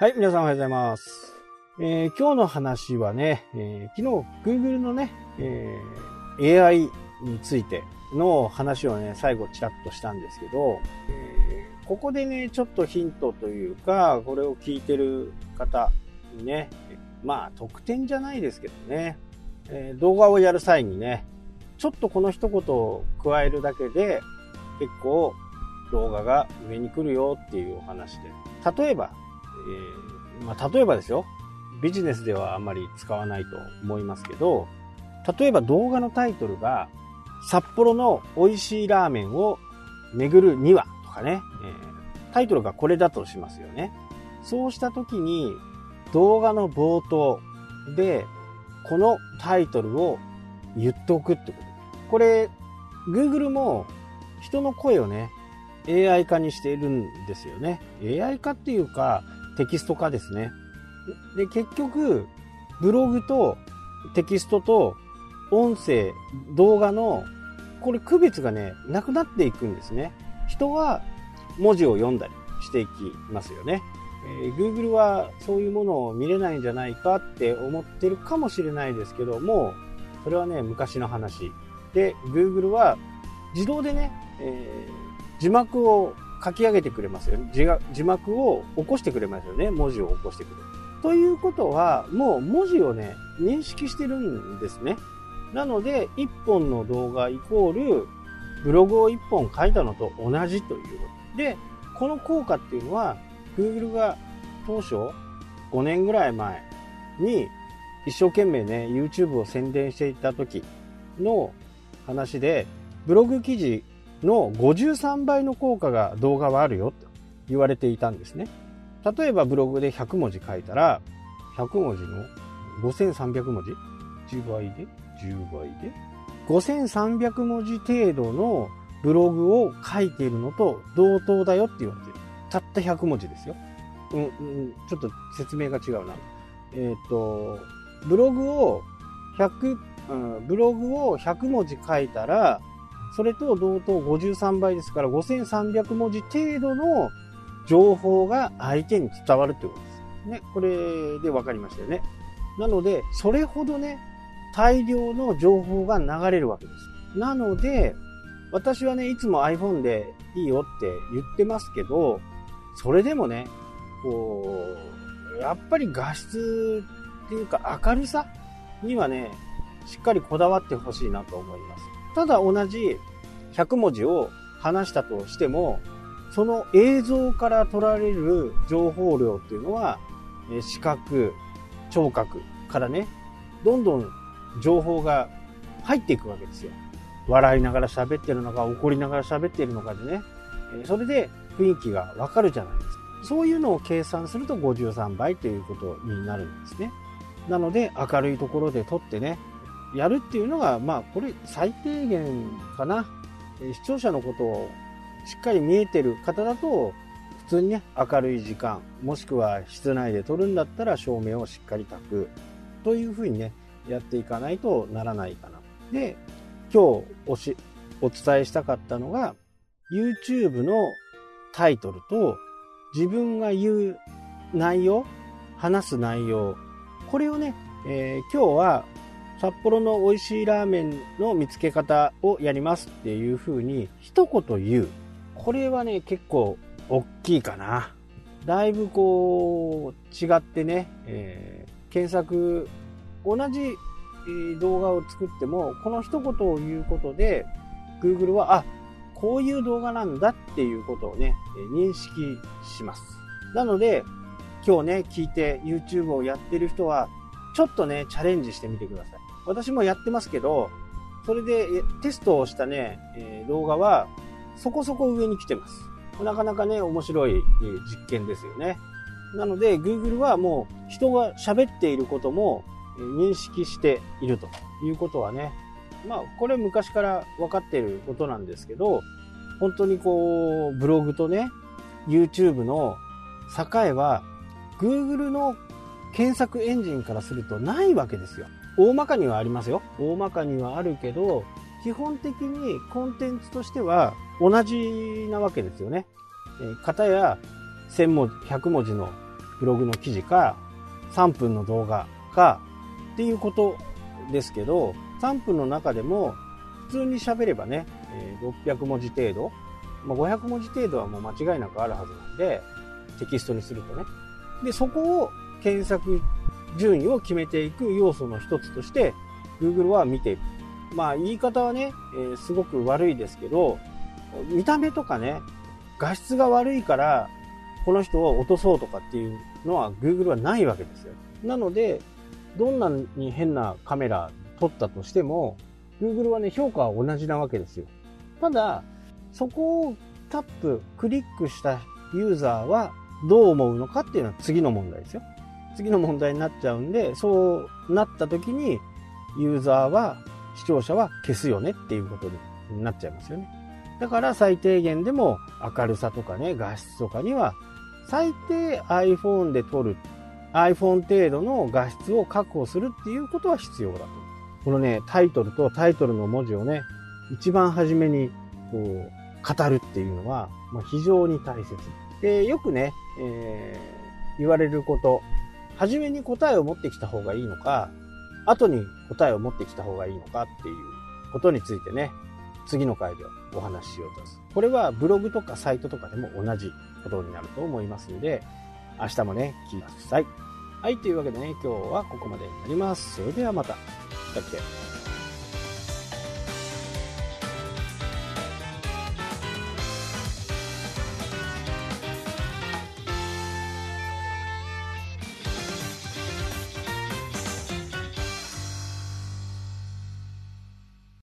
はい、皆さんおはようございます。えー今日の話はね、えー昨日 Google のね、えー AI についての話をね、最後ちらっとしたんですけど、えーここでね、ちょっとヒントというか、これを聞いてる方にね、まあ特典じゃないですけどね、えー動画をやる際にね、ちょっとこの一言を加えるだけで、結構動画が上に来るよっていうお話で。例えば、えーまあ、例えばですよ。ビジネスではあんまり使わないと思いますけど、例えば動画のタイトルが、札幌の美味しいラーメンを巡るにはとかね、えータイトルがこれだとしますよね。そうした時に、動画の冒頭で、このタイトルを言っておくってこと。これ、Google も人の声をね、AI 化にしているんですよね。AI 化っていうか、テキスト化ですね。で、結局、ブログとテキストと音声、動画の、これ区別がね、なくなっていくんですね。人は文字を読んだりしていきますよね。えー Google はそういうものを見れないんじゃないかって思ってるかもしれないですけども、それはね、昔の話。で、Google は自動でね、えー字幕を書き上げてくれますよね。字が字幕を起こしてくれますよね。文字を起こしてくれる。ということは、もう文字をね、認識してるんですね。なので、1本の動画イコール、ブログを1本書いたのと同じということ。で、この効果っていうのは、Google が当初、5年ぐらい前に、一生懸命ね、YouTube を宣伝していた時の話で、ブログ記事の53倍の効果が動画はあるよと言われていたんですね。例えばブログで100文字書いたら、100文字の5300文字 ?10 倍で ?10 倍で ?5300 文字程度のブログを書いているのと同等だよって言われてる。たった100文字ですよ。うん、うん、ちょっと説明が違うな。えっ、と、ブログを100、うん、ブログを100文字書いたら、それと同等53倍ですから5300文字程度の情報が相手に伝わるということです。ね、これで分かりましたよね。なので、それほどね、大量の情報が流れるわけです。なので、私はね、いつも iPhone でいいよって言ってますけど、それでもね、こう、やっぱり画質っていうか明るさにはね、しっかりこだわってほしいなと思います。ただ同じ100文字を話したとしても、その映像から取られる情報量っていうのは、視覚、聴覚からね、どんどん情報が入っていくわけですよ。笑いながら喋ってるのか、怒りながら喋ってるのかでね、それで雰囲気がわかるじゃないですか。そういうのを計算すると53倍ということになるんですね。なので明るいところで撮ってね、やるっていうのが、まあこれ最低限かな。視聴者のことをしっかり見えてる方だと、普通にね、明るい時間、もしくは室内で撮るんだったら照明をしっかり焚く。というふうにね、やっていかないとならないかな。で、今日おしお伝えしたかったのが、YouTube のタイトルと自分が言う内容、話す内容、これをね、えー今日は札幌の美味しいラーメンの見つけ方をやりますっていう風に一言言う。これはね、結構大きいかな。だいぶこう、違ってね、えー検索、同じ動画を作っても、この一言を言うことで、Google は、あ、こういう動画なんだっていうことをね、認識します。なので、今日ね、聞いて YouTube をやってる人は、ちょっとね、チャレンジしてみてください。私もやってますけど、それでテストをしたね、動画は、そこそこ上に来てます。なかなかね、面白い実験ですよね。なので、Google はもう人が喋っていることも認識しているということはね、まあ、これ昔から分かっていることなんですけど、本当にこう、ブログとね、YouTube の境は、Google の検索エンジンからするとないわけですよ。大まかにはありますよ。大まかにはあるけど、基本的にコンテンツとしては同じなわけですよね。えー、片や1000文字、100文字のブログの記事か、3分の動画か、っていうことですけど、3分の中でも、普通に喋ればね、600文字程度、ま、500文字程度はもう間違いなくあるはずなんで、テキストにするとね。で、そこを検索順位を決めていく要素の一つとして、Google は見ている。まあ言い方はね、えー、すごく悪いですけど、見た目とかね、画質が悪いから、この人を落とそうとかっていうのは Google はないわけですよ。なので、どんなに変なカメラ撮ったとしても、Google はね、評価は同じなわけですよ。ただ、そこをタップ、クリックしたユーザーはどう思うのかっていうのは次の問題ですよ。次の問題になっちゃうんで、そうなった時に、ユーザーは、視聴者は消すよねっていうことになっちゃいますよね。だから最低限でも明るさとかね、画質とかには、最低 iPhone で撮る、iPhone 程度の画質を確保するっていうことは必要だと。このね、タイトルとタイトルの文字をね、一番初めにこう語るっていうのは、ま、非常に大切。で、よくね、えー、言われること、初めに答えを持ってきた方がいいのか、後に答えを持ってきた方がいいのかっていうことについてね、次の回でお話ししようとす。これはブログとかサイトとかでも同じことになると思いますんで、明日もね、聞いてください。はい、というわけでね、今日はここまでになります。それではまた。だっけ？